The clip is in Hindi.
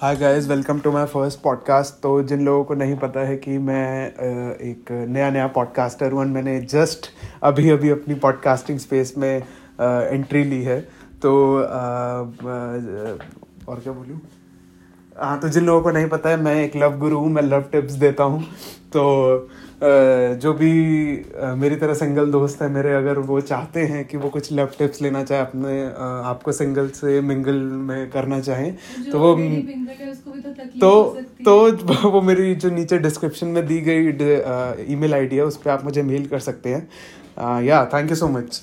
Hi guys welcome to my first podcast तो जिन लोगों को नहीं पता है कि मैं एक नया नया पॉडकास्टर हूँ मैंने जस्ट अभी अभी अपनी पॉडकास्टिंग स्पेस में एंट्री ली है। तो और क्या बोलूँ? हाँ तो जिन लोगों को नहीं पता है मैं एक लव गुरु हूँ मैं लव टिप्स देता हूँ। तो जो भी मेरी तरह सिंगल दोस्त है मेरे अगर वो चाहते हैं कि वो कुछ लव टिप्स लेना चाहे अपने आपको सिंगल से मिंगल में करना चाहें तो वो तो तो वो मेरी जो नीचे डिस्क्रिप्शन में दी गई ईमेल आईडी है उस पर आप मुझे मेल कर सकते हैं। या थैंक यू सो मच